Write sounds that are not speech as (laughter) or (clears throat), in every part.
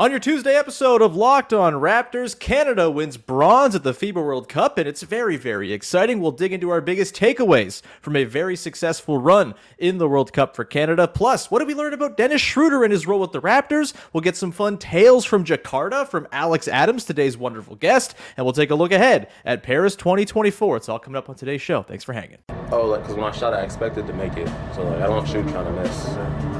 On your Tuesday episode of Locked On Raptors, Canada wins bronze at the FIBA World Cup, and it's very, very exciting. We'll dig into our biggest takeaways from a very successful run in the World Cup for Canada. Plus, what did we learn about Dennis Schroeder and his role with the Raptors? We'll get some fun tales from Jakarta from Alex Adams, today's wonderful guest, and we'll take a look ahead at Paris 2024. It's all coming up on today's show. Thanks for hanging. Oh, like, because when I shot, I expected to make it. So, like, I don't shoot trying to miss.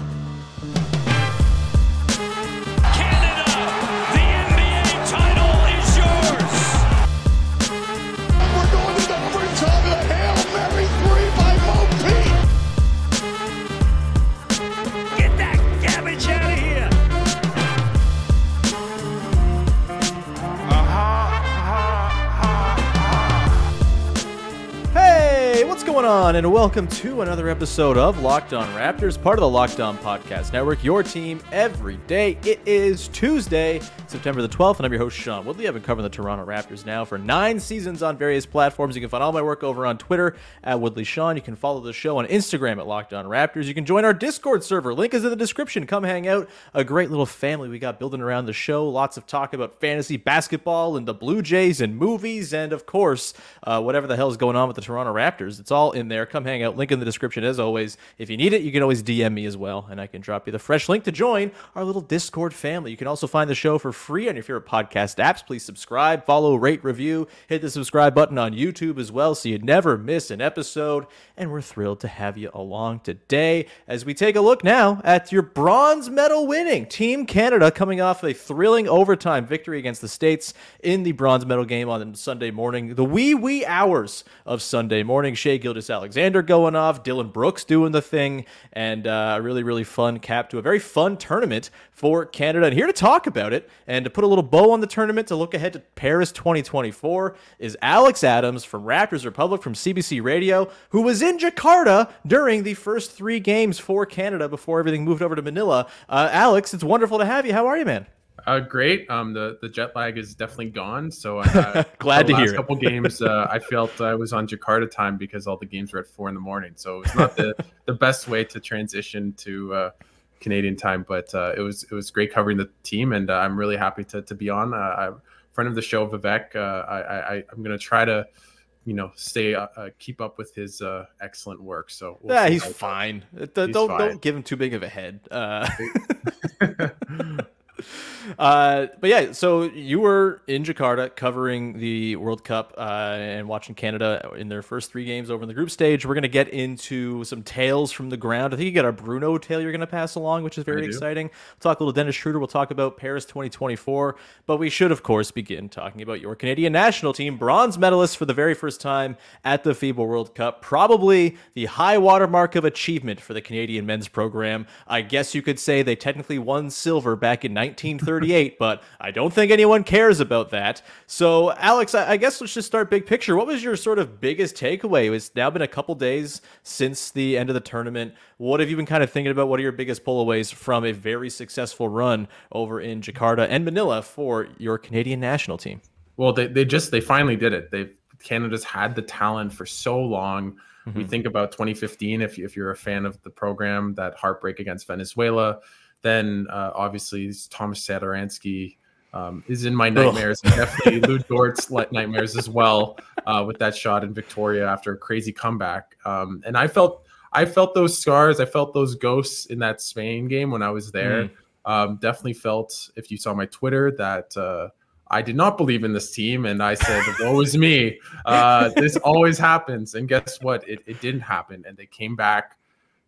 On? And welcome to another episode of Locked On Raptors, part of the Locked On Podcast Network, your team every day. It is Tuesday, September the 12th, and I'm your host, Sean Woodley. I've been covering the Toronto Raptors now for nine seasons on various platforms. You can find all my work over on Twitter at Woodley Sean. You can follow the show on Instagram at Locked On Raptors. You can join our Discord server. Link is in the description. Come hang out. A great little family we got building around the show. Lots of talk about fantasy basketball and the Blue Jays and movies, and of course, uh, whatever the hell is going on with the Toronto Raptors. It's all in there. Come hang out. Link in the description as always. If you need it, you can always DM me as well, and I can drop you the fresh link to join our little Discord family. You can also find the show for free on your favorite podcast apps. Please subscribe, follow, rate, review, hit the subscribe button on YouTube as well so you never miss an episode. And we're thrilled to have you along today as we take a look now at your bronze medal winning Team Canada coming off a thrilling overtime victory against the States in the bronze medal game on Sunday morning, the wee wee hours of Sunday morning. Shai Gilgeous-Alexander going off, Dylan Brooks doing the thing, and uh, a really, really fun cap to a very fun tournament for Canada. And here to talk about it and to put a little bow on the tournament to look ahead to Paris 2024 is Alex Adams from Raptors Republic from CBC Radio, who was in Jakarta during the first three games for Canada before everything moved over to Manila. Uh, Alex, it's wonderful to have you. How are you, man? Uh, great. Um, the the jet lag is definitely gone. So uh, (laughs) Glad to hear it. couple games, uh, I felt I was on Jakarta time because all the games were at four in the morning. So it's not the (laughs) the best way to transition to uh, Canadian time, but uh, it was it was great covering the team, and uh, I'm really happy to to be on. Uh, friend of the show, Vivek. Uh, I, I I'm gonna try to. You know, stay uh, uh, keep up with his uh, excellent work. So we'll Yeah, he's how it goes. fine. He's don't fine. don't give him too big of a head. (laughs) (laughs) (laughs) Uh, but yeah, so you were in Jakarta covering the World Cup uh, and watching Canada in their first three games over in the group stage. We're going to get into some tales from the ground. I think you got a Bruno tale you're going to pass along, which is very exciting. We'll talk a little Dennis Schroeder. We'll talk about Paris 2024. But we should, of course, begin talking about your Canadian national team, bronze medalists for the very first time at the FIBA World Cup. Probably the high watermark of achievement for the Canadian men's program. I guess you could say they technically won silver back in 1938, but I don't think anyone cares about that. So, Alex, I I guess let's just start big picture. What was your sort of biggest takeaway? It's now been a couple days since the end of the tournament. What have you been kind of thinking about? What are your biggest pullaways from a very successful run over in Jakarta and Manila for your Canadian national team? Well, they, they just they finally did it. They Canada's had the talent for so long. We mm-hmm. think about 2015. If if you're a fan of the program, that heartbreak against Venezuela, then uh, obviously Thomas Satoransky um, is in my nightmares, and definitely Lu Dort's like nightmares as well uh, with that shot in Victoria after a crazy comeback. Um, and I felt I felt those scars. I felt those ghosts in that Spain game when I was there. Um, definitely felt if you saw my Twitter that. Uh, I did not believe in this team, and I said, "Woe is me! (laughs) Uh, this always happens." And guess what? It, it didn't happen, and they came back.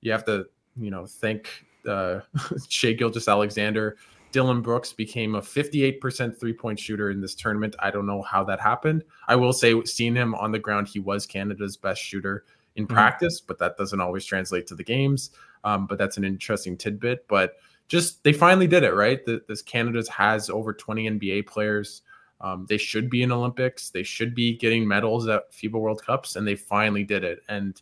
You have to, you know, thank uh, (laughs) Shai Gilgeous-Alexander. Dylan Brooks became a 58% three point shooter in this tournament. I don't know how that happened. I will say, seeing him on the ground, he was Canada's best shooter in practice, but that doesn't always translate to the games. Um, but that's an interesting tidbit. But just they finally did it, right? The, this Canada's has over 20 NBA players. Um, they should be in Olympics. They should be getting medals at FIBA World Cups, and they finally did it. And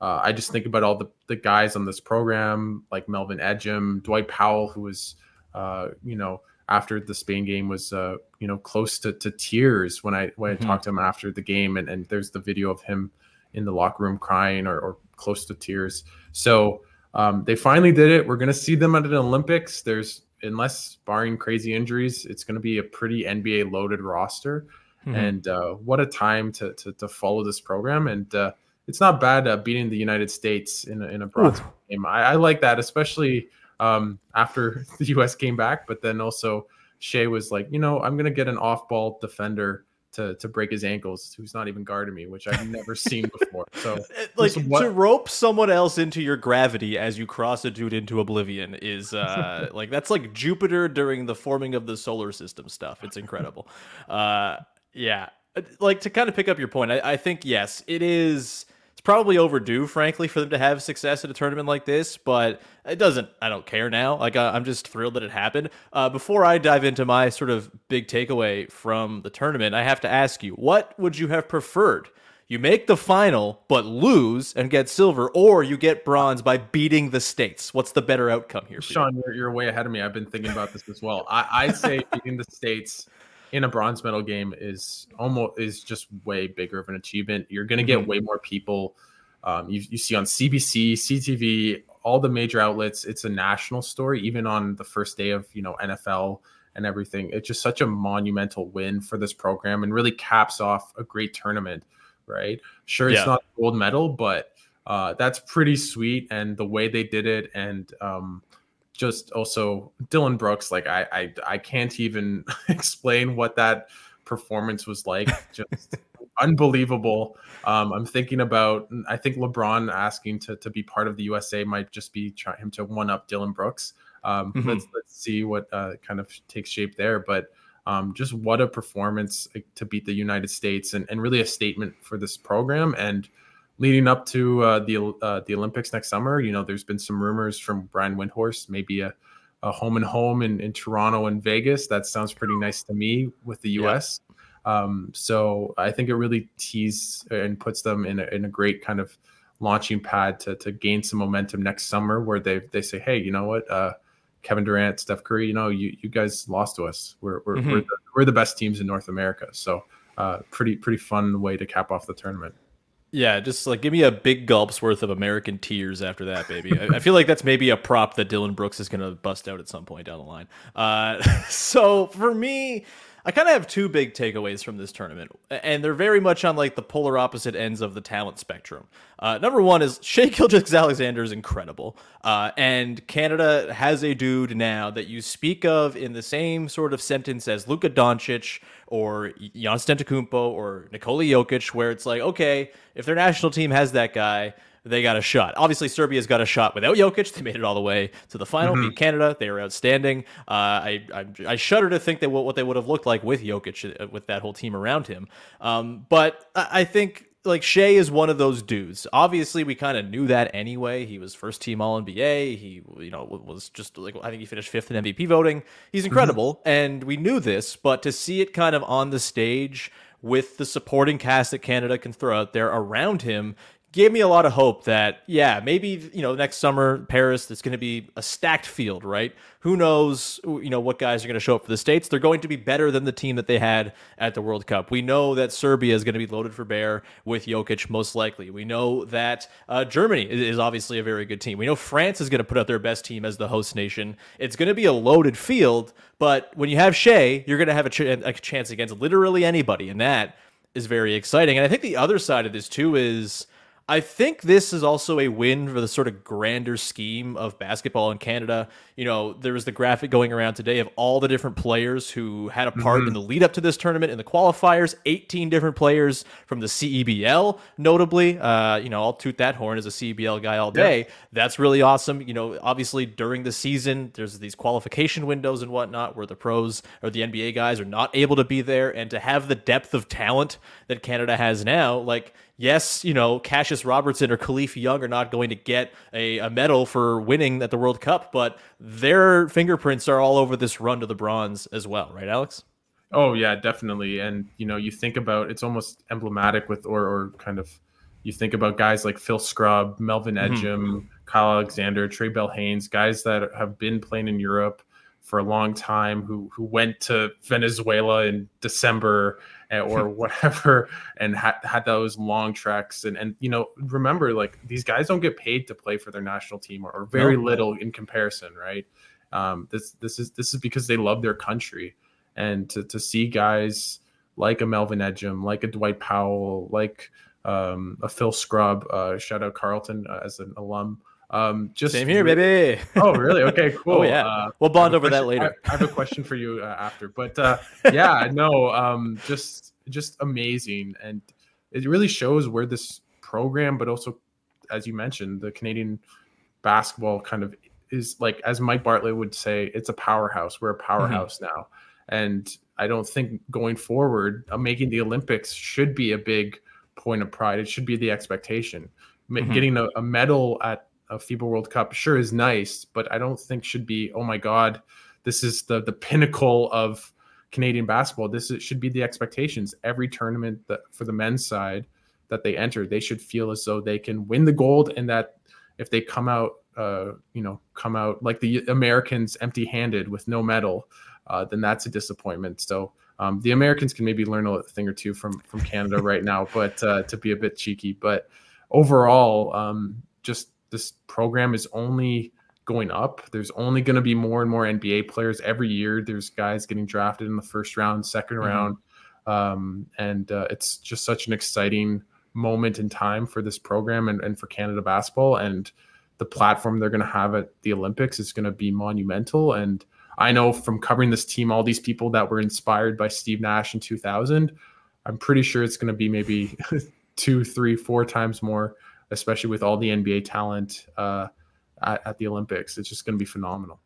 uh, I just think about all the, the guys on this program, like Melvin Ejim, Dwight Powell, who was, uh, you know, after the Spain game was, uh, you know, close to, to tears when I when mm-hmm. I talked to him after the game, and, and there's the video of him in the locker room crying or, or close to tears. So um, they finally did it. We're going to see them at an Olympics. There's unless barring crazy injuries, it's going to be a pretty NBA loaded roster. Mm-hmm. And uh, what a time to, to, to follow this program. And uh, it's not bad uh, beating the United States in a, in a bronze game. I, I, like that, especially um, after (laughs) the U.S. came back. But then also Shai was like, you know, I'm going to get an off ball defender to to break his ankles who's not even guarding me, which I've never (laughs) seen before. So like what... to rope someone else into your gravity as you cross a dude into oblivion is uh (laughs) like that's like Jupiter during the forming of the solar system stuff. It's incredible. Uh yeah. Like to kind of pick up your point, I, I think yes, it is it's probably overdue, frankly, for them to have success at a tournament like this, but it doesn't, I don't care now. Like, I'm just thrilled that it happened. Uh, before I dive into my sort of big takeaway from the tournament, I have to ask you, what would you have preferred? You make the final, but lose and get silver, or you get bronze by beating the states. What's the better outcome here? Sean, you? you're, you're way ahead of me. I've been thinking about this as well. I, I say (laughs) beating the states in a bronze medal game is almost is just way bigger of an achievement. You're going to get mm-hmm. way more people. Um, you, you see on CBC, CTV, all the major outlets. It's a national story, even on the first day of you know NFL and everything. It's just such a monumental win for this program and really caps off a great tournament. Right? Sure, it's yeah. not gold medal, but uh, that's pretty sweet. And the way they did it, and um, just also Dylan Brooks, like I I, I can't even (laughs) explain what that performance was like. (laughs) Just unbelievable. Um, I'm thinking about I think LeBron asking to to be part of the USA might just be trying him to one up Dylan Brooks. Um, mm-hmm. Let's let's see what uh, kind of takes shape there, but. Um, just what a performance to beat the United States and, and really a statement for this program. And leading up to uh, the uh, the Olympics next summer, you know, there's been some rumors from Brian Windhorst, maybe a, a home and home in, in Toronto and Vegas. That sounds pretty nice to me with the U.S. Yeah. Um, so I think it really tees and puts them in a, in a great kind of launching pad to, to gain some momentum next summer, where they they say, hey, you know what, uh, Kevin Durant, Steph Curry, you know, you you guys lost to us. We're we're mm-hmm. we're, the, we're, the, best teams in North America. So uh, pretty pretty fun way to cap off the tournament. Yeah, just like give me a big gulp's worth of American tears after that, baby. I, I, feel like that's maybe a prop that Dylan Brooks is going to bust out at some point down the line. Uh, (laughs) so for me, I kind of have two big takeaways from this tournament, and they're very much on like the polar opposite ends of the talent spectrum. Uh, number one is Shai Gilgeous-Alexander is incredible, uh, and Canada has a dude now that you speak of in the same sort of sentence as Luka Doncic or Giannis Antetokounmpo or Nikola Jokic, where it's like, okay, if their national team has that guy they got a shot. Obviously, Serbia's got a shot without Jokic. They made it all the way to the final, mm-hmm. beat Canada. They were outstanding. Uh, I, I, I shudder to think that what they would have looked like with Jokic, uh, with that whole team around him. Um, but I think like Shai is one of those dudes. Obviously, we kind of knew that anyway. He was first team All NBA. He, you know, was just like I think he finished fifth in MVP voting. He's mm-hmm. incredible, mm-hmm. and we knew this. But to see it kind of on the stage with the supporting cast that Canada can throw out there around him, gave me a lot of hope that yeah maybe you know next summer paris it's going to be a stacked field right? Who knows you know what guys are going to show up for the states. They're going to be better than the team that they had at the world cup. We know that serbia is going to be loaded for bear with jokic most likely. We know that uh, germany is obviously a very good team. We know france is going to put out their best team as the host nation. It's going to be a loaded field but when you have Shai, you're going to have a, ch- a chance against literally anybody and that is very exciting. And i think the other side of this too is I think this is also a win for the sort of grander scheme of basketball in Canada. You know, there was the graphic going around today of all the different players who had a part mm-hmm. in the lead up to this tournament in the qualifiers. 18 different players from the CEBL, notably. Uh, you know, I'll toot that horn as a CEBL guy all day. Yeah. That's really awesome. You know, obviously during the season, there's these qualification windows and whatnot where the pros or the NBA guys are not able to be there. And to have the depth of talent that Canada has now, like, yes, you know, Cassius Robertson or Khalif Young are not going to get a, a, medal for winning at the World Cup, but their fingerprints are all over this run to the bronze as well, right, Alex? Oh yeah, definitely. And you know, you think about it's almost emblematic with or or kind of you think about guys like Phil Scrubb, Melvin mm-hmm. Ejim, mm-hmm. Kyle Alexander, Trae Bell-Haynes, guys that have been playing in Europe for a long time who who went to Venezuela in December eh, or (laughs) whatever and had had those long treks. And and you know remember like these guys don't get paid to play for their national team or, or very no. little in comparison right? Um, this this is this is because they love their country. And to to see guys like a Melvin Ejim like a Dwight Powell like um, a Phil Scrubb uh, shout out Carleton uh, as an alum um, just same here, baby. oh, really? Okay, (laughs) cool. oh, yeah. Uh, we'll bond over question, that later. I, I, have a question for you uh, after, but uh, (laughs) yeah, no, um, just just amazing, and it really shows where this program, but also, as you mentioned, the Canadian basketball kind of is like, as Mike Bartlett would say, it's a powerhouse. We're a powerhouse mm-hmm. now, and I don't think going forward, uh, making the Olympics should be a big point of pride. It should be the expectation. Mm-hmm. Getting a, a medal at a FIBA World Cup sure is nice, but I don't think should be, oh my God, this is the the pinnacle of Canadian basketball. This is, should be the expectations. Every tournament that for the men's side that they enter, they should feel as though they can win the gold and that if they come out, uh, you know, come out like the Americans empty-handed with no medal, uh, then that's a disappointment. So um, the Americans can maybe learn a thing or two from from Canada right now, but uh, to be a bit cheeky, but overall, um, just this program is only going up. There's only going to be more and more NBA players every year. There's guys getting drafted in the first round, 2nd mm-hmm. round, um, and uh, it's just such an exciting moment in time for this program and, and for Canada basketball. And the platform they're going to have at the Olympics is going to be monumental. And I know from covering this team, all these people that were inspired by Steve Nash in 2000, I'm pretty sure it's going to be maybe (laughs) two, three, four times more especially with all the NBA talent uh, at, at the Olympics. It's just going to be phenomenal.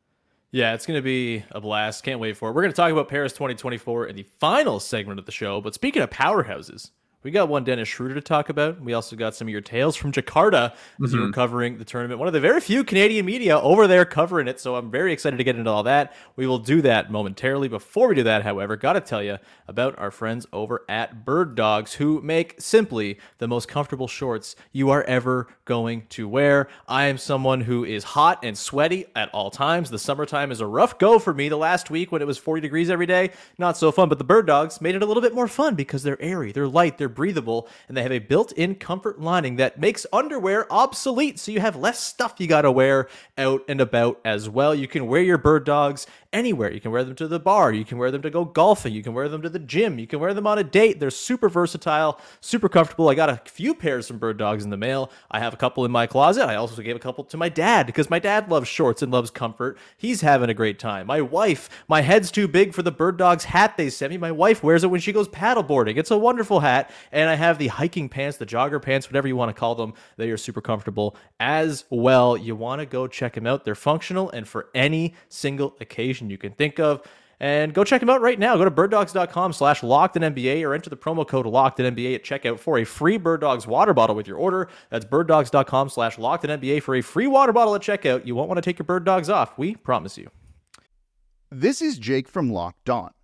Yeah, it's going to be a blast. Can't wait for it. We're going to talk about Paris 2024 in the final segment of the show. But speaking of powerhouses, we got one Dennis Schroeder to talk about. We also got some of your tales from Jakarta as mm-hmm. you were covering the tournament. One of the very few Canadian media over there covering it. So I'm very excited to get into all that. We will do that momentarily. Before we do that, however, got to tell you about our friends over at Birddogs who make simply the most comfortable shorts you are ever going to wear. I am someone who is hot and sweaty at all times. The summertime is a rough go for me. The last week when it was 40 degrees every day, not so fun. But the Birddogs made it a little bit more fun because they're airy, they're light, they're breathable, and they have a built-in comfort lining that makes underwear obsolete. So you have less stuff you gotta wear out and about as well. You can wear your birddogs anywhere. You can wear them to the bar. You can wear them to go golfing. You can wear them to the gym. You can wear them on a date. They're super versatile, super comfortable. I got a few pairs from Birddogs in the mail. I have a couple in my closet. I also gave a couple to my dad because my dad loves shorts and loves comfort. He's having a great time. My wife, my head's too big for the Birddogs hat they sent me. My wife wears it when she goes paddleboarding. It's a wonderful hat. And I have the hiking pants, the jogger pants, whatever you want to call them. They are super comfortable as well. You want to go check them out. They're functional and for any single occasion you can think of. And go check them out right now. Go to birddogs.com slash locked NBA or enter the promo code locked NBA at checkout for a free Birddogs water bottle with your order. That's birddogs.com slash locked NBA for a free water bottle at checkout. You won't want to take your birddogs off. We promise you. This is Jake from Locked On.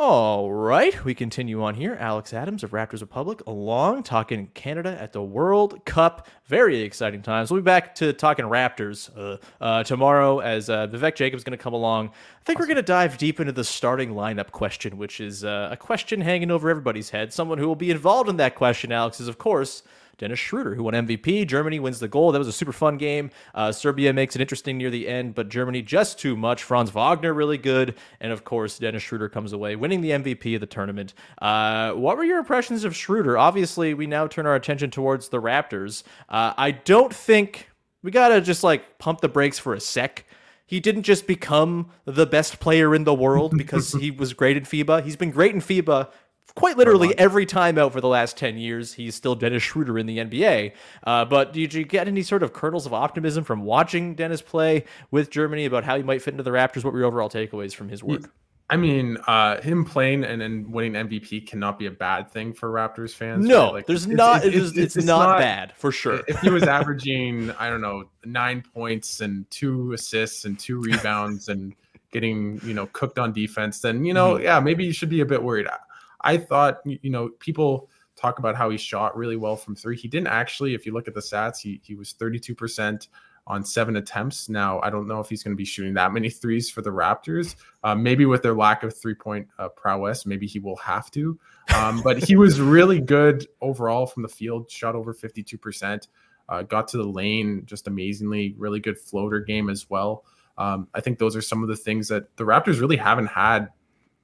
All right, we continue on here. Alex Adams of Raptors Republic along talking Canada at the World Cup. Very exciting times. We'll be back to talking Raptors uh, uh, tomorrow as uh, Vivek Jacobs going to come along. I think we're going to dive deep into the starting lineup question, which is uh, a question hanging over everybody's head. Someone who will be involved in that question, Alex, is of course Dennis Schroeder, who won MVP. Germany wins the goal. That was a super fun game. Uh, Serbia makes it interesting near the end, but Germany just too much. Franz Wagner really good, and of course Dennis Schroeder comes away winning the MVP of the tournament. Uh, what were your impressions of Schroeder? Obviously, we now turn our attention towards the Raptors. Uh, I don't think we gotta just like pump the brakes for a sec he didn't just become the best player in the world because he (laughs) was great in FIBA. He's been great in FIBA quite literally every time out for the last 10 years. He's still Dennis Schroeder in the NBA. Uh, but did you get any sort of kernels of optimism from watching Dennis play with Germany about how he might fit into the Raptors? What were your overall takeaways from his work? I mean, uh, him playing and, and winning MVP cannot be a bad thing for Raptors fans. No, right? like, there's not. It's, it's, it's, it's not, not, bad for sure. If he was averaging, I don't know, nine points and two assists and two (laughs) rebounds and getting you know cooked on defense, then you know, mm-hmm. yeah, maybe you should be a bit worried. I thought, you know, people talk about how he shot really well from three. He didn't actually, if you look at the stats, he, he was 32% on seven attempts. Now, I don't know if he's going to be shooting that many threes for the Raptors. Uh, maybe with their lack of three point uh, prowess, maybe he will have to. Um, but he was (laughs) really good overall from the field, shot over 52%, uh, got to the lane just amazingly, really good floater game as well. Um, I think those are some of the things that the Raptors really haven't had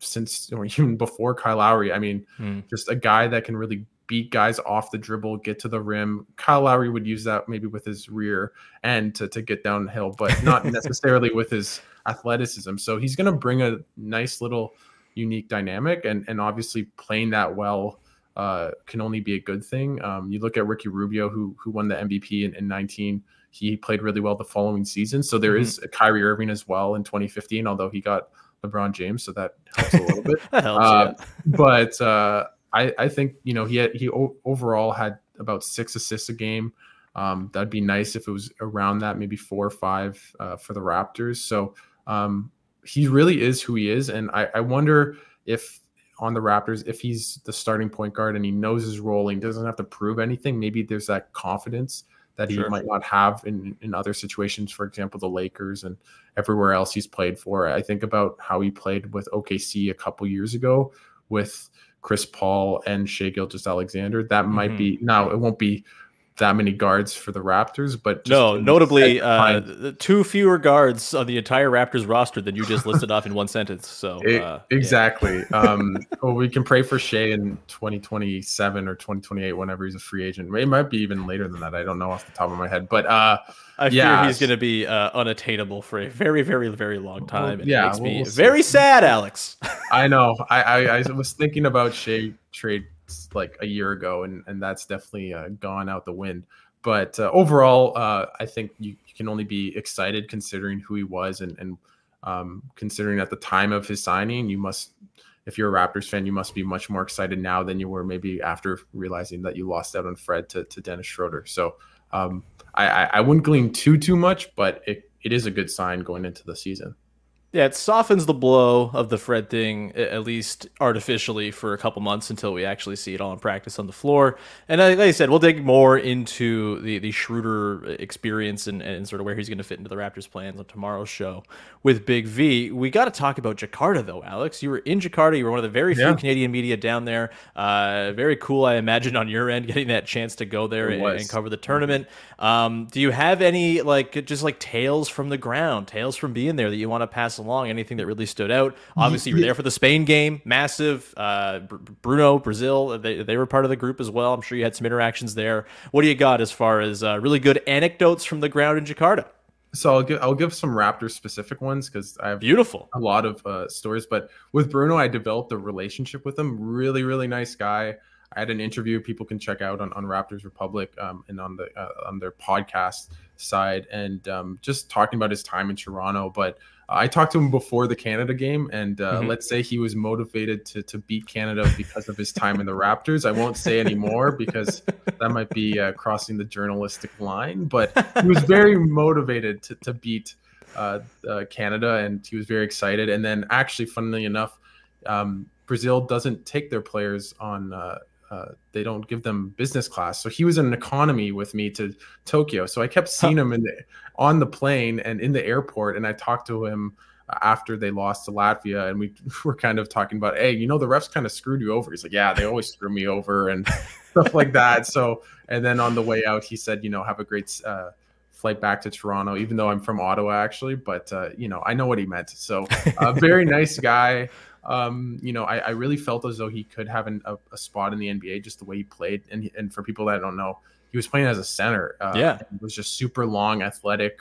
since or (laughs) even before Kyle Lowry. I mean, hmm. just a guy that can really beat guys off the dribble, get to the rim. Kyle Lowry would use that maybe with his rear end to, to get downhill, but (laughs) not necessarily with his athleticism. So he's going to bring a nice little unique dynamic, and and obviously playing that well. Uh, can only be a good thing. Um, you look at Ricky Rubio, who who won the MVP in, in 19. He played really well the following season. So there mm-hmm. is Kyrie Irving as well in 2015, although he got LeBron James, so that helps a little bit. (laughs) helps, uh, yeah. (laughs) but uh, I, I think you know he had, he o- overall had about six assists a game. Um, that'd be nice if it was around that, maybe four or five uh, for the Raptors. So um, he really is who he is, and I, I wonder if on the Raptors, if he's the starting point guard and he knows his role and doesn't have to prove anything, maybe there's that confidence that he sure. might not have in, in other situations, for example, the Lakers and everywhere else he's played for. I think about how he played with OKC a couple years ago with Chris Paul and Shai Gilgeous-Alexander. That might mm-hmm. be now it won't be that many guards for the Raptors, but no, notably uh, two fewer guards on the entire Raptors roster than you just listed off in one sentence. So uh, exactly. Yeah. um, well, we can pray for Shai in 2027 or 2028 whenever he's a free agent. It might be even later than that. I don't know off the top of my head, but uh, I yeah. fear he's going to be uh, unattainable for a very, very, very long time. Well, yeah, it makes me we'll very sad, Alex. I know. (laughs) I, I, I was thinking about Shai trade like a year ago, and and that's definitely uh, gone out the wind. But uh, overall, uh, I think you, you, can only be excited considering who he was, and and um, considering at the time of his signing, you must, if you're a Raptors fan, you must be much more excited now than you were maybe after realizing that you lost out on Fred to, to Dennis Schroeder. So um, I, I, I wouldn't glean too too much, but it, it is a good sign going into the season. Yeah, it softens the blow of the Fred thing, at least artificially, for a couple months until we actually see it all in practice on the floor. And like I said, we'll dig more into the, the Schroeder experience and, and sort of where he's going to fit into the Raptors' plans on tomorrow's show with Big V. We got to talk about Jakarta, though, Alex. You were in Jakarta. You were one of the very few. Canadian media down there. Uh, very cool, I imagine, on your end, getting that chance to go there and, and, cover the tournament. Um, do you have any, like, just like tales from the ground, tales from being there that you want to pass along? Anything that really stood out? Obviously, you were there for the Spain game, massive. Uh, Bruno, Brazil, they, they were part of the group as well. I'm sure you had some interactions there. What do you got as far as uh, really good anecdotes from the ground in Jakarta? So I'll give I'll give some Raptors specific ones because I have beautiful a lot of uh, stories. But with Bruno, I developed a relationship with him. Really, really nice guy. I had an interview people can check out on, on Raptors Republic um, and on the uh, on their podcast side, and um, just talking about his time in Toronto. But I talked to him before the Canada game, and uh, mm-hmm. let's say he was motivated to to beat Canada because of his time in the Raptors. I won't say anymore because that might be uh, crossing the journalistic line. But he was very (laughs) motivated to to beat uh, uh, Canada, and he was very excited. And then, actually, funnily enough, um, Brazil doesn't take their players on. Uh, uh, they don't give them business class. So he was in an economy with me to Tokyo. So I kept seeing him in the, on the plane and in the airport, and I talked to him after they lost to Latvia, and we (laughs) were kind of talking about, hey, you know, the refs kind of screwed you over. He's like, yeah, they always screw me over and (laughs) stuff like that. So, and then on the way out, he said, you know, have a great uh, flight back to Toronto, even though I'm from Ottawa actually, but uh, you know, I know what he meant. So, a very (laughs) nice guy. Um, you know, I, I, really felt as though he could have an, a, a, spot in the NBA just the way he played. And and for people that don't know, he was playing as a center. Uh, yeah, was just super long, athletic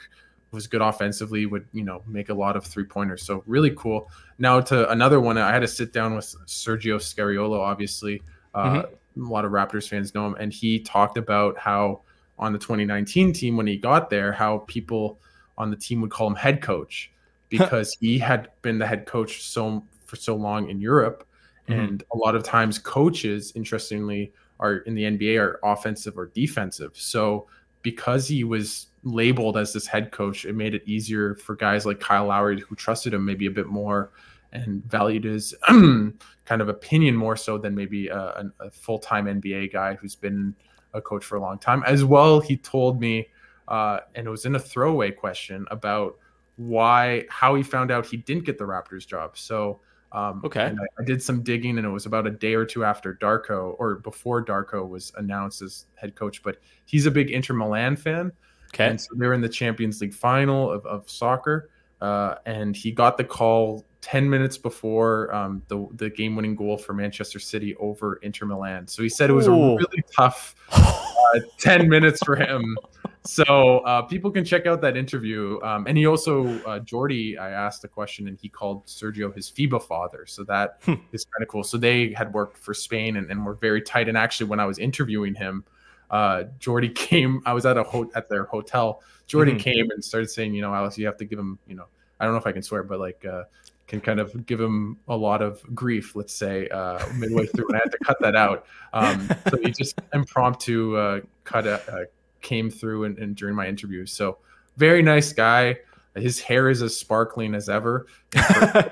was good offensively, would you know make a lot of three pointers. So really cool. Now to another one, I had to sit down with Sergio Scariolo. Obviously, uh, mm-hmm. a lot of Raptors fans know him, and he talked about how on the 2019 team when he got there, how people on the team would call him head coach because he had been the head coach so for so long in Europe, mm-hmm. and a lot of times coaches, interestingly, are in the NBA are offensive or defensive. So because he was labeled as this head coach, it made it easier for guys like Kyle Lowry who trusted him maybe a bit more and valued his (clears throat) kind of opinion more so than maybe a, a full time NBA guy who's been a coach for a long time. As well, he told me, uh, and it was in a throwaway question about why, how he found out he didn't get the Raptors job. So, um, okay. I, I, did some digging, and it was about a day or two after Darko, or before Darko was announced as head coach. But he's a big Inter Milan fan. Okay. And so they're in the Champions League final of, of soccer. Uh, and he got the call 10 minutes before um, the, the game winning goal for Manchester City over Inter Milan. So he said it was Ooh. a really tough uh, 10 minutes for him. (laughs) So uh, people can check out that interview. Um, and he also, uh, Jordi, I asked a question and he called Sergio his FIBA father. So that hmm. kind of cool. So they had worked for Spain and, and were very tight. And actually, when I was interviewing him, uh, Jordi (laughs) came. I was at a ho- at their hotel. Jordi mm-hmm. came and started saying, you know, Alex, you have to give him, you know, I don't know if I can swear, but like, uh, can kind of give him a lot of grief. Let's say uh, midway through, and I had to cut that out. Um, so he just (laughs) impromptu uh, cut a, uh, came through and, and during my interview. So very nice guy. His hair is as sparkling as ever. (laughs)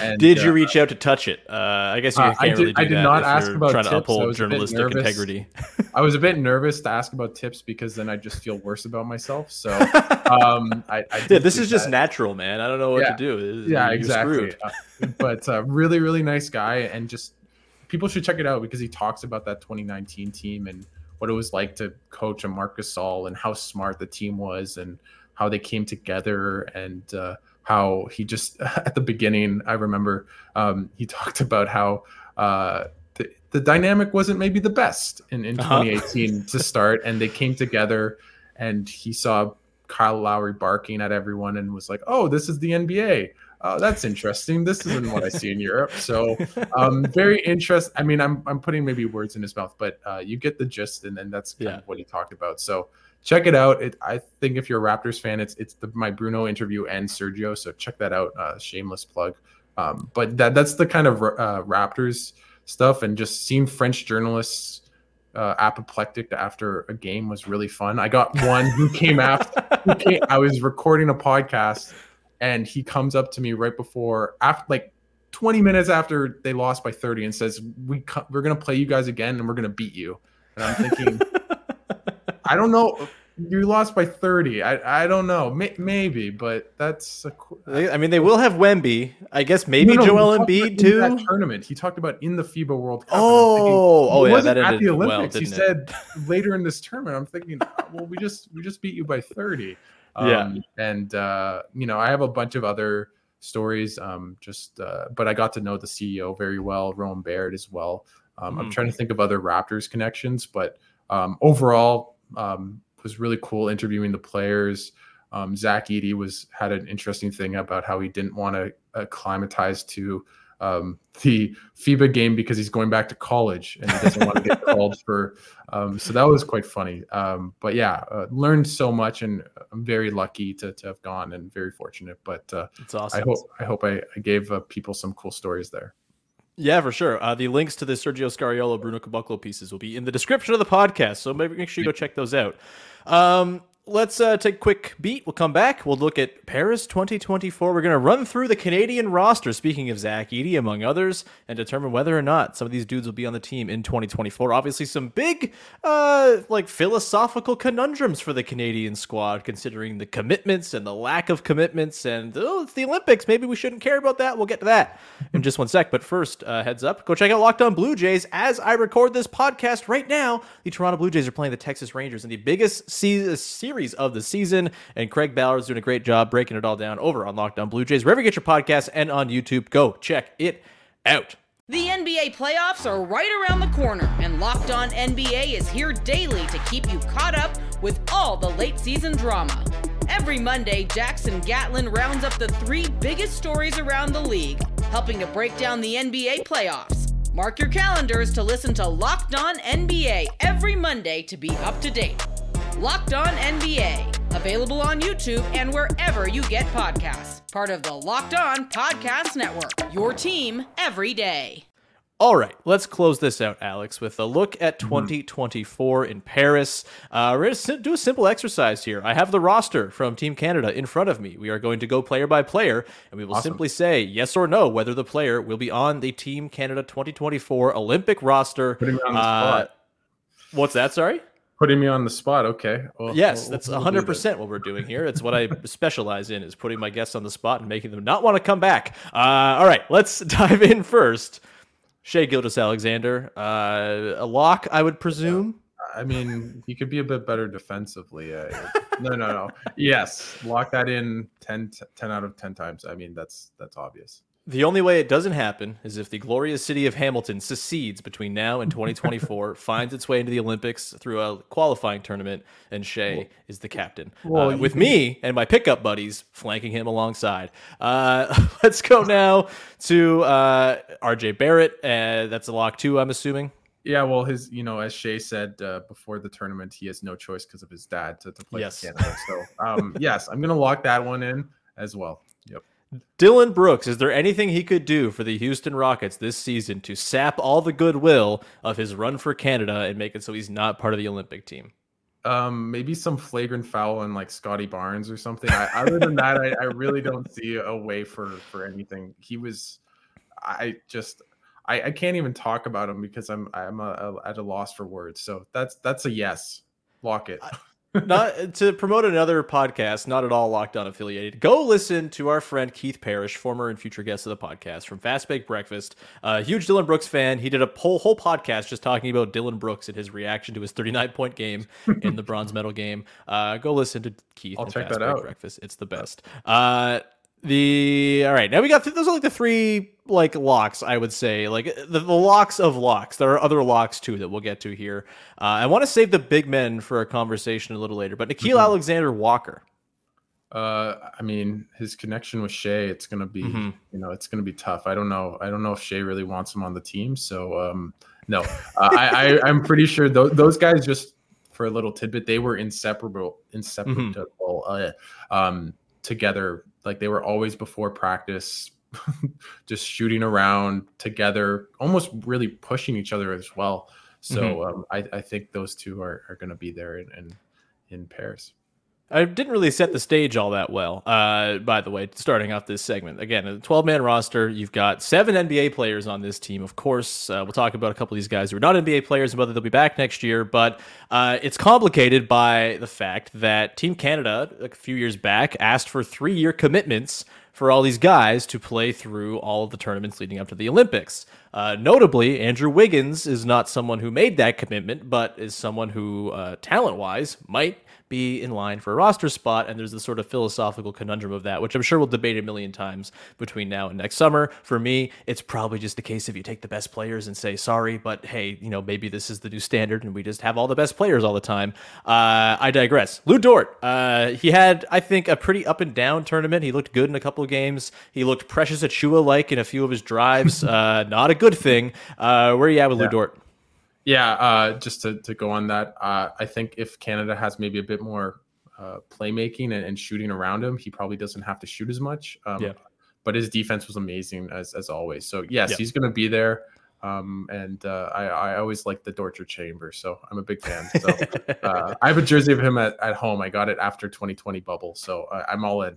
And, did you uh, reach out to touch it? Uh, I guess you can't I did, really do I did that not ask about trying tips. to uphold journalistic integrity. I was a bit (laughs) nervous to ask about tips because then I just feel worse about myself. So, (laughs) um, I, I yeah, this is just natural, man. I don't know what yeah. to do. Yeah, You're exactly. Uh, but uh, really, really nice guy, and just people should check it out because he talks about that 2019 team and what it was like to coach a Marc Gasol and how smart the team was and how they came together and uh, how he just (laughs) at the beginning I remember um, he talked about how uh, the, the dynamic wasn't maybe the best in, in 2018 uh-huh. to (laughs) start and they came together and he saw Kyle Lowry barking at everyone and was like, "Oh, this is the NBA. Oh, that's interesting. This isn't what I see in Europe." So, (laughs) um, very interesting. I mean, I'm I'm putting maybe words in his mouth, but uh, you get the gist, and then that's kind yeah. of what he talked about. So, check it out. It, I think if you're a Raptors fan, it's it's the, my Bruno interview and Sergio. So check that out. Uh, shameless plug. Um, but that that's the kind of uh, Raptors stuff, and just seeing French journalists uh, apoplectic after a game was really fun. I got one who came after. Who came, I was recording a podcast, and he comes up to me right before after like 20 minutes after they lost by 30 and says we we're gonna play you guys again and we're gonna beat you. And I'm thinking. (laughs) I don't know. You lost by 30. I I don't know. May, maybe, but that's. A, I mean, they will have Wemby. I guess maybe no, no, Joel Embiid too. That tournament. He talked about in the FIBA World Cup. Oh, oh yeah, that at the Olympics. Well, he said later in this tournament. I'm thinking, oh, well, we just we just beat you by 30. Um, yeah, and uh, you know, I have a bunch of other stories. Um, just uh, but I got to know the CEO very well, Rowan Barrett as well. Um, mm. I'm trying to think of other Raptors connections, but um, overall, um, was really cool interviewing the players. Um, Zach Edey was had an interesting thing about how he didn't want to acclimatize to um, the FIBA game because he's going back to college and he doesn't want to get (laughs) called for. Um, so that was quite funny. Um, but yeah, uh, learned so much, and I'm very lucky to, to have gone and very fortunate. But uh, it's awesome. I hope I hope I, I gave uh, people some cool stories there. Yeah, for sure. Uh, the links to the Sergio Scariolo, Bruno Caboclo pieces will be in the description of the podcast, so maybe make sure you go check those out. Um, let's uh, take a quick beat. We'll come back. We'll look at Paris 2024. We're going to run through the Canadian roster, speaking of Zach Edey, among others, and determine whether or not some of these dudes will be on the team in 2024. Obviously, some big, uh, like, philosophical conundrums for the Canadian squad, considering the commitments and the lack of commitments. And, oh, it's the Olympics. Maybe we shouldn't care about that. We'll get to that in just one sec. But first, uh, heads up, go check out Locked On Blue Jays. As I record this podcast right now, the Toronto Blue Jays are playing the Texas Rangers in the biggest se- series of the season. And Craig Ballard's doing a great job breaking it all down over on Locked On Blue Jays. Wherever you get your podcast and on YouTube, go check it out. The NBA playoffs are right around the corner, and Locked On NBA is here daily to keep you caught up with all the late season drama. Every Monday, Jackson Gatlin rounds up the three biggest stories around the league, helping to break down the NBA playoffs. Mark your calendars to listen to Locked On NBA every Monday to be up to date. Locked On NBA, available on YouTube and wherever you get podcasts. Part of the Locked On Podcast Network, your team every day. All right, let's close this out, Alex, with a look at 2024 in Paris. Uh, we're going to do a simple exercise here. I have the roster from Team Canada in front of me. We are going to go player by player, and we will Awesome. simply say yes or no whether the player will be on the Team Canada 2024 Olympic roster. Putting me on the Uh. What's that? Sorry. Putting me on the spot. Okay. Well, Yes, we'll- that's we'll hundred this. percent what we're doing here. It's what I (laughs) specialize in is putting my guests on the spot and making them not want to come back. Uh, all right, let's (laughs) dive in first. Shai Gilgeous-Alexander, uh, a lock, I would presume. I mean, he could be a bit better defensively. Uh, no, no, no. (laughs) Yes, lock that in 10, 10 out of ten times. I mean, that's that's obvious. The only way it doesn't happen is if the glorious city of Hamilton secedes between now and 2024, (laughs) finds its way into the Olympics through a qualifying tournament, and Shai is the captain. well, uh, with me and my pickup buddies flanking him alongside. Uh, (laughs) let's go now to uh, RJ Barrett. Uh, that's a lock too, I'm assuming. Yeah, well, his, you know, as Shai said uh, before the tournament, he has no choice because of his dad to, to play Yes. Canada. So, um, (laughs) yes, I'm gonna lock that one in as well. Yep. Dylan Brooks, is there anything he could do for the Houston Rockets this season to sap all the goodwill of his run for Canada and make it so he's not part of the Olympic team? Um, maybe some flagrant foul on like Scottie Barnes or something. I, other than that, I, I really don't see a way for for anything. He was, I just, I, I can't even talk about him because I'm I'm a, a- at a loss for words. So that's that's a yes. Lock it. Not to promote another podcast, not at all locked on affiliated. Go listen to our friend Keith Parrish, former and future guest of the podcast from Fast Baked Breakfast. A huge Dylan Brooks fan. He did a whole whole podcast just talking about Dylan Brooks and his reaction to his 39 point game in the bronze medal game. Uh, go listen to Keith. I'll check Fast that out. Breakfast. It's the best. Uh, the all right now we got th- those are like the three like locks i would say like the, the locks of locks there are other locks too that we'll get to here uh, i want to save the big men for a conversation a little later but Nickeil Mhm. alexander walker Uh, I mean, his connection with Shai, it's gonna be, Mhm. you know, it's gonna be tough. I don't know. I don't know if Shai really wants him on the team. So, um, no, uh, I, I, (laughs) I'm pretty sure those, those guys just for a little tidbit, they were inseparable, inseparable, uh, um, together. Like they were always before practice, (laughs) just shooting around together, almost really pushing each other as well. So, um, I, I think those two are, are gonna be there in, in, in pairs. I didn't really set the stage all that well. Uh, by the way, starting off this segment again, a 12 man roster. You've got seven NBA players on this team. Of course, uh, we'll talk about a couple of these guys who are not NBA players and whether they'll be back next year. But uh, it's complicated by the fact that Team Canada, a few years back, asked for three year commitments for all these guys to play through all of the tournaments leading up to the Olympics. Uh, notably, Andrew Wiggins is not someone who made that commitment, but is someone who, uh, talent wise, might be in line for a roster spot. And there's this sort of philosophical conundrum of that, which I'm sure we'll debate a million times between now and next summer. For me, it's probably just the case if you take the best players and say sorry, but hey, you know, maybe this is the new standard and we just have all the best players all the time. Uh, I digress. Lu Dort, uh, he had, I think, a pretty up and down tournament. He looked good in a couple of games. He looked Precious Achiuwa like in a few of his drives. (laughs) uh, not a good thing. Uh, where are you at with Lu Dort? Yeah, uh, just to, to go on that, uh, I think if Canada has maybe a bit more uh, playmaking and, and shooting around him, he probably doesn't have to shoot as much. Um, Yeah. But his defense was amazing as as always. So yes, Yeah. he's going to be there. Um, and uh, I, I always like the Dortcher Chamber, so I'm a big fan. So (laughs) uh, I have a jersey of him at, at home. I got it after 2020 bubble, so uh, I'm all in.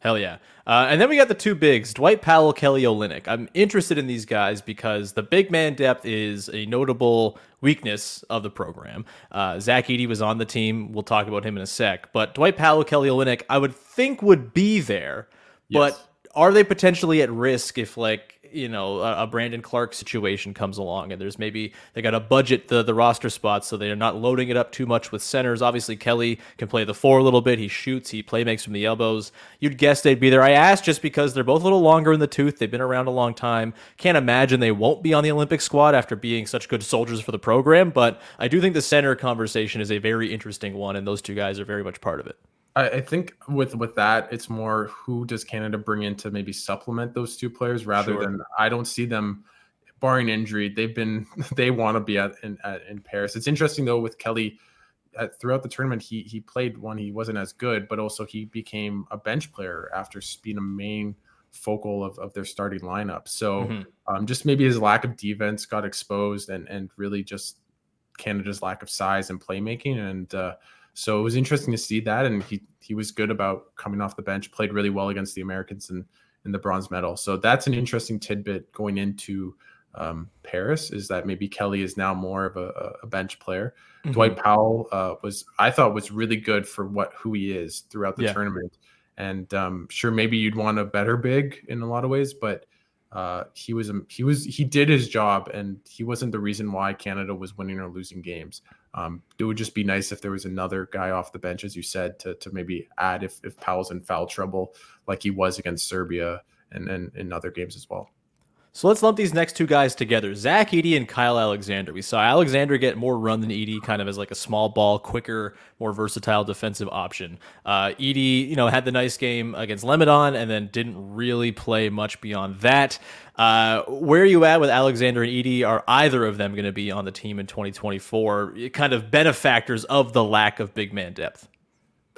Hell yeah. Uh, and then we got the two bigs, Dwight Powell, Kelly Olynyk. I'm interested in these guys because the big man depth is a notable weakness of the program. Uh, Zach Edey was on the team. We'll talk about him in a sec. But Dwight Powell, Kelly Olynyk, I would think would be there. Yes. But are they potentially at risk if like you know a, Brandon Clarke situation comes along and there's maybe they got to budget the the roster spots so they're not loading it up too much with centers. Obviously Kelly can play the four a little bit. He shoots, he play makes from the elbows. You'd guess they'd be there. I asked just because they're both a little longer in the tooth. They've been around a long time. Can't imagine they won't be on the Olympic squad after being such good soldiers for the program. But I do think the center conversation is a very interesting one, and those two guys are very much part of it. I, I think with with that, it's more who does Canada bring in to maybe supplement those two players rather sure. than I don't see them barring injury. They've been (laughs) they want to be at in, at in Paris. It's interesting though with Kelly. At, throughout the tournament, he he played one. he wasn't as good, but also he became a bench player after being a main focal of, of their starting lineup. So mm-hmm. um, just maybe his lack of defense got exposed, and and really just Canada's lack of size and playmaking. And uh, so it was interesting to see that, and he he was good about coming off the bench, played really well against the Americans and in the bronze medal. So that's an interesting tidbit going into um, Paris is that maybe Kelly is now more of a, a bench player. Mm-hmm. Dwight Powell uh, was I thought was really good for what who he is throughout the yeah. tournament, and um, sure maybe you'd want a better big in a lot of ways, but uh, he was he was he did his job, and he wasn't the reason why Canada was winning or losing games. Um, it would just be nice if there was another guy off the bench, as you said, to, to maybe add if, if Powell's in foul trouble, like he was against Serbia and, and in other games as well. So let's lump these next two guys together Zach Edey and Kyle Alexander. We saw Alexander get more run than Edey, kind of as like a small ball, quicker, more versatile defensive option. Uh, Edey, you know, had the nice game against Lebanon and then didn't really play much beyond that. Uh, where are you at with Alexander and Edey? Are either of them going to be on the team in 2024? Kind of benefactors of the lack of big man depth.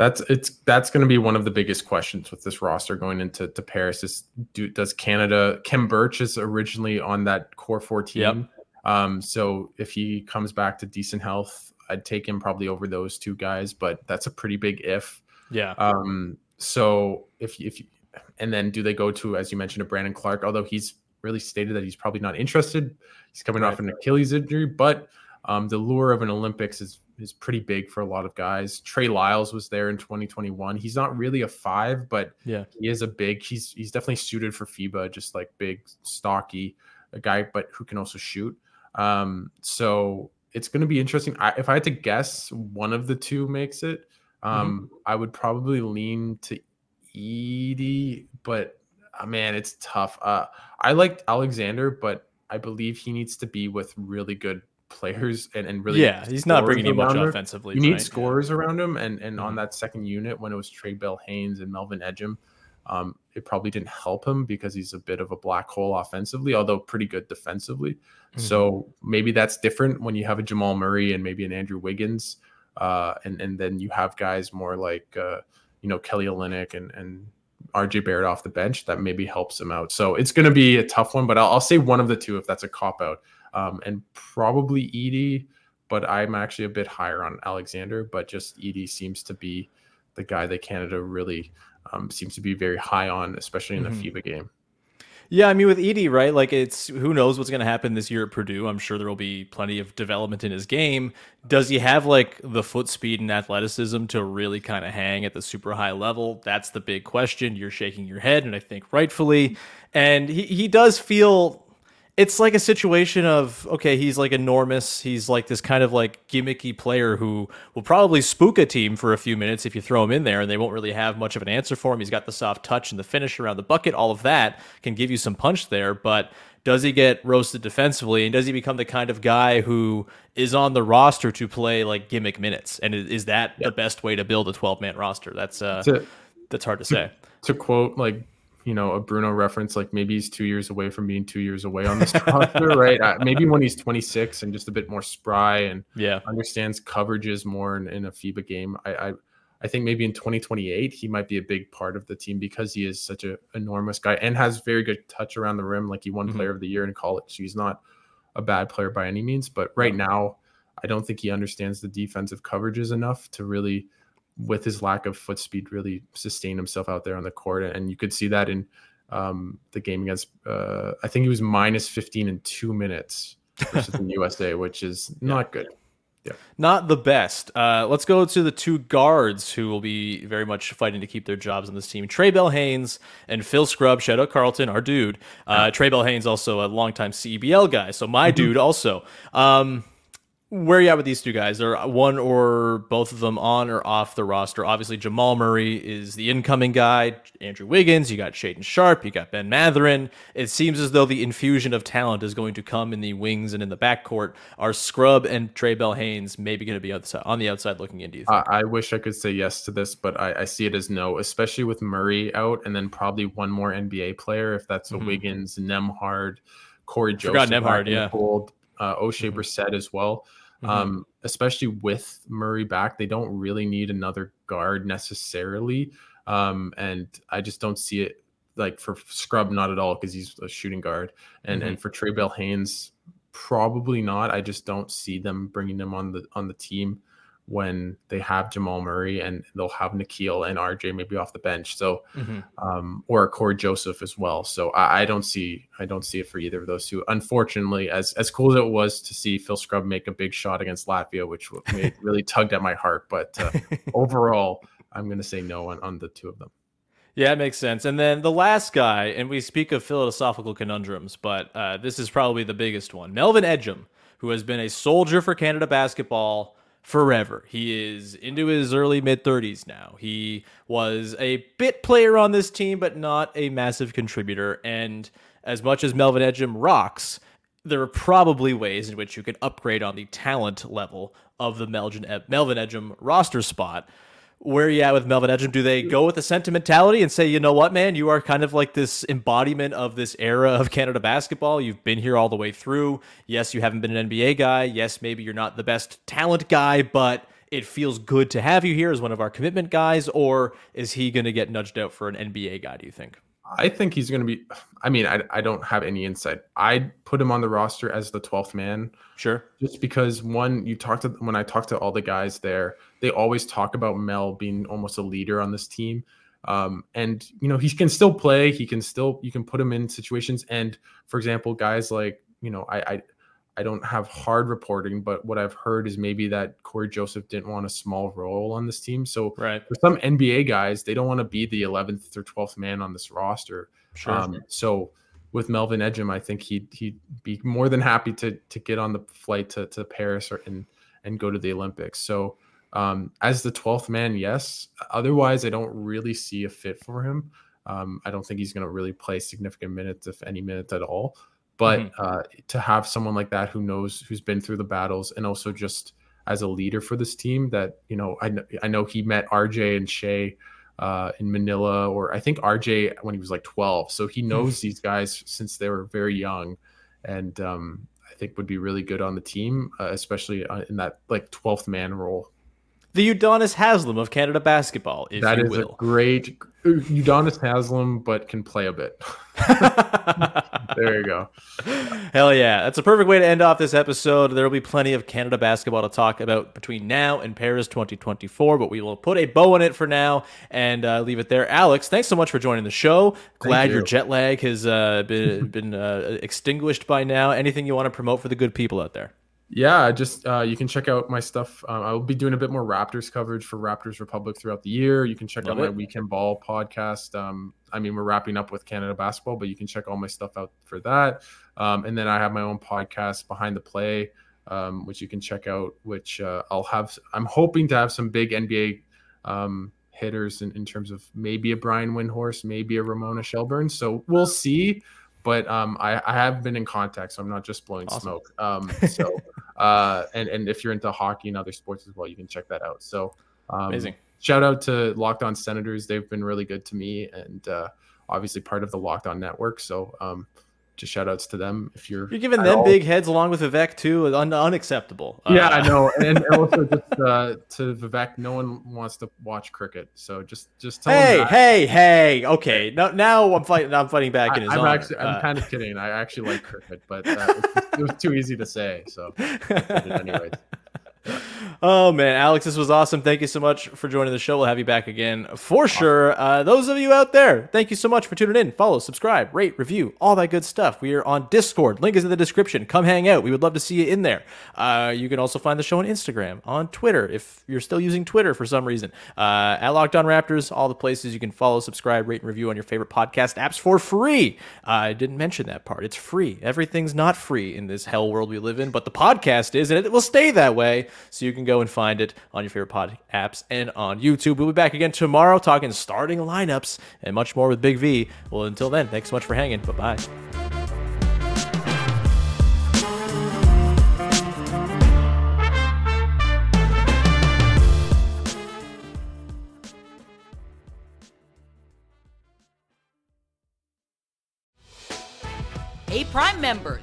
That's it's that's going to be one of the biggest questions with this roster going into to Paris. Is do, does Canada? Khem Birch is originally on that core four team. Yep. Um, so if he comes back to decent health, I'd take him probably over those two guys. But that's a pretty big if. Yeah. Um. So if if and then do they go to as you mentioned a Brandon Clarke? Although he's really stated that he's probably not interested. He's coming right. off an Achilles injury, but um, the lure of an Olympics is is pretty big for a lot of guys. Trey Lyles was there in 2021. He's not really a five, but yeah, he is a big. He's he's definitely suited for FIBA, just like big, stocky, a guy, but who can also shoot. Um, so it's going to be interesting. I, if I had to guess, one of the two makes it. Um, mm-hmm. I would probably lean to Edey, but uh, man, it's tough. Uh, I liked Alexander, but I believe he needs to be with really good players and, and really yeah he's not bringing you much offensively you need right? scorers yeah. around him and and mm-hmm. on that second unit when it was Trae Bell-Haynes and Melvin Ejim um, it probably didn't help him because he's a bit of a black hole offensively although pretty good defensively mm-hmm. so maybe that's different when you have a Jamal Murray and maybe an Andrew Wiggins uh, and and then you have guys more like uh, you know Kelly Olynyk and and RJ Barrett off the bench that maybe helps him out. So it's going to be a tough one, but I'll, I'll say one of the two if that's a cop out um, and probably Edey, but I'm actually a bit higher on Alexander. But just Edey seems to be the guy that Canada really um, seems to be very high on, especially in the mm-hmm. FIBA game. Yeah, I mean with Edey, right? Like it's who knows what's going to happen this year at Purdue. I'm sure there will be plenty of development in his game. Does he have like the foot speed and athleticism to really kind of hang at the super high level? That's the big question. You're shaking your head, and I think rightfully. And he he does feel it's like a situation of okay, he's like enormous. He's like this kind of like gimmicky player who will probably spook a team for a few minutes if you throw him in there, and they won't really have much of an answer for him. He's got the soft touch and the finish around the bucket. All of that can give you some punch there, but does he get roasted defensively and does he become the kind of guy who is on the roster to play like gimmick minutes and is that yep. the best way to build a 12 man roster that's uh to, that's hard to, to say to quote like you know a Bruno reference, like maybe he's two years away from being two years away on this (laughs) roster, right? Uh, maybe when he's 26 and just a bit more spry and yeah understands coverages more in, in a FIBA game. I, I, I think maybe in 2028 he might be a big part of the team because he is such an enormous guy and has very good touch around the rim. Like he won mm-hmm. Player of the Year in college. So he's not a bad player by any means, but right now, I don't think he understands the defensive coverages enough to really, with his lack of foot speed, really sustain himself out there on the court. And you could see that in um, the game against, uh, I think he was minus 15 in two minutes versus the (laughs) USA, which is not good. Yeah. Not the best. Uh, let's go to the two guards who will be very much fighting to keep their jobs on this team. Trae Bell-Haynes and Phil Scrubb, Shout out Carleton, our dude. Uh, Trae Bell-Haynes, also a longtime CBL guy. So my mm-hmm. dude also. Um, where are you at with these two guys? Are one or both of them on or off the roster? Obviously, Jamal Murray is the incoming guy. Andrew Wiggins, you got Shaedon Sharpe, you got Ben Mathurin. It seems as though the infusion of talent is going to come in the wings and in the backcourt. Are Scrubb and Trae Bell-Haynes maybe going to be outside, on the outside looking in? Do you think? I wish I could say yes to this, but I, I, see it as no, especially with Murray out and then probably one more NBA player if that's a mm-hmm. Wiggins, Nembhard. Cory Joseph. Forgot Nembhard, yeah. Uh, Oshae mm-hmm. Brissett as well. Mm-hmm. Um, especially with Murray back, they don't really need another guard necessarily. Um, and I just don't see it like for Scrubb not at all, because he's a shooting guard. And mm-hmm. and for Trae Bell-Haynes, probably not. I just don't see them bringing him on the on the team when they have Jamal Murray and they'll have Nickeil and RJ maybe off the bench. So, mm-hmm. um, or Cory Joseph as well. So I, I, don't see, I don't see it for either of those two. Unfortunately, as, as cool as it was to see Phil Scrubb make a big shot against Latvia, which made, (laughs) really tugged at my heart. But uh, (laughs) overall, I'm going to say no on, on the two of them. Yeah, it makes sense. And then the last guy, and we speak of philosophical conundrums, but uh, this is probably the biggest one. Melvin Ejim, who has been a soldier for Canada basketball forever. He is into his early mid 30s now. He was a bit player on this team, but not a massive contributor. And as much as Melvin Ejim rocks, there are probably ways in which you can upgrade on the talent level of the Melvin Ejim roster spot where are you at with Melvin Ejim? Do they go with the sentimentality and say, you know what, man, you are kind of like this embodiment of this era of Canada basketball. You've been here all the way through. Yes, you haven't been an NBA guy. Yes, maybe you're not the best talent guy, but it feels good to have you here as one of our commitment guys. Or is he going to get nudged out for an NBA guy, do you think? I think he's going to be. I mean, I, I don't have any insight. I'd put him on the roster as the 12th man. Sure. Just because, one, you talked to, when I talked to all the guys there, they always talk about Mel being almost a leader on this team. Um, and, you know, he can still play. He can still, you can put him in situations. And, for example, guys like, you know, I, I I don't have hard reporting, but what I've heard is maybe that Cory Joseph didn't want a small role on this team. So right. for some NBA guys, they don't want to be the 11th or 12th man on this roster. Sure. Um, so with Melvin Ejim, I think he'd he'd be more than happy to to get on the flight to, to Paris or and and go to the Olympics. So um, as the 12th man, yes. Otherwise, I don't really see a fit for him. Um, I don't think he's going to really play significant minutes, if any minutes at all. But mm-hmm. uh, to have someone like that who knows, who's been through the battles, and also just as a leader for this team, that you know, I know, I know he met RJ and Shai uh, in Manila, or I think RJ when he was like 12, so he knows these guys since they were very young, and um, I think would be really good on the team, uh, especially uh, in that like 12th man role the Udonis Haslem of Canada basketball, if that you is will. a great Udonis Haslem, but can play a bit. (laughs) there you go. Hell yeah. That's a perfect way to end off this episode. There will be plenty of Canada basketball to talk about between now and Paris 2024, but we will put a bow on it for now and uh, leave it there. Alex, thanks so much for joining the show. Glad you. your jet lag has uh, been, (laughs) been uh, extinguished by now. Anything you want to promote for the good people out there? Yeah, just uh, you can check out my stuff. Um, I'll be doing a bit more Raptors coverage for Raptors Republic throughout the year. You can check Love out it. my Weekend Ball podcast. Um, I mean, we're wrapping up with Canada basketball, but you can check all my stuff out for that. Um, and then I have my own podcast, Behind the Play, um, which you can check out. Which uh, I'll have. I'm hoping to have some big NBA um, hitters in, in terms of maybe a Brian Windhorst, maybe a Ramona Shelburne. So we'll see but um, I, I, have been in contact, so I'm not just blowing awesome. smoke. Um, so, (laughs) uh, and and if you're into hockey and other sports as well, you can check that out. So, um, amazing. Shout out to Locked On Senators; they've been really good to me, and uh, obviously part of the Locked On Network. So, um, just shout outs to them if you're You're giving them all- big heads along with Vivek too. Un- unacceptable. Yeah, Uh, I know, (laughs) and also just uh, to Vivek, no one wants to watch cricket, so just just tell Hey, him hey, hey. Okay, now now I'm fighting. I'm fighting back in his I, am honor. actually, I'm Uh, kind of kidding. I actually like cricket, but uh, it, was, it was too easy to say. So, (laughs) I did it anyways. Oh man, Alex, this was awesome. Thank you so much for joining the show. We'll have you back again for sure. Uh, those of you out there, thank you so much for tuning in. Follow, subscribe, rate, review, all that good stuff. We are on Discord. Link is in the description. Come hang out. We would love to see you in there. Uh, you can also find the show on Instagram, on Twitter, if you're still using Twitter for some reason. Uh, at Locked On Raptors, all the places you can follow, subscribe, rate, and review on your favorite podcast apps for free. I didn't mention that part. It's free. Everything's not free in this hell world we live in, but the podcast is, and it will stay that way. So you can go and find it on your favorite pod apps and on YouTube. We'll be back again tomorrow talking starting lineups and much more with Big V. Well, until then, thanks so much for hanging. Bye bye. Hey, Prime members,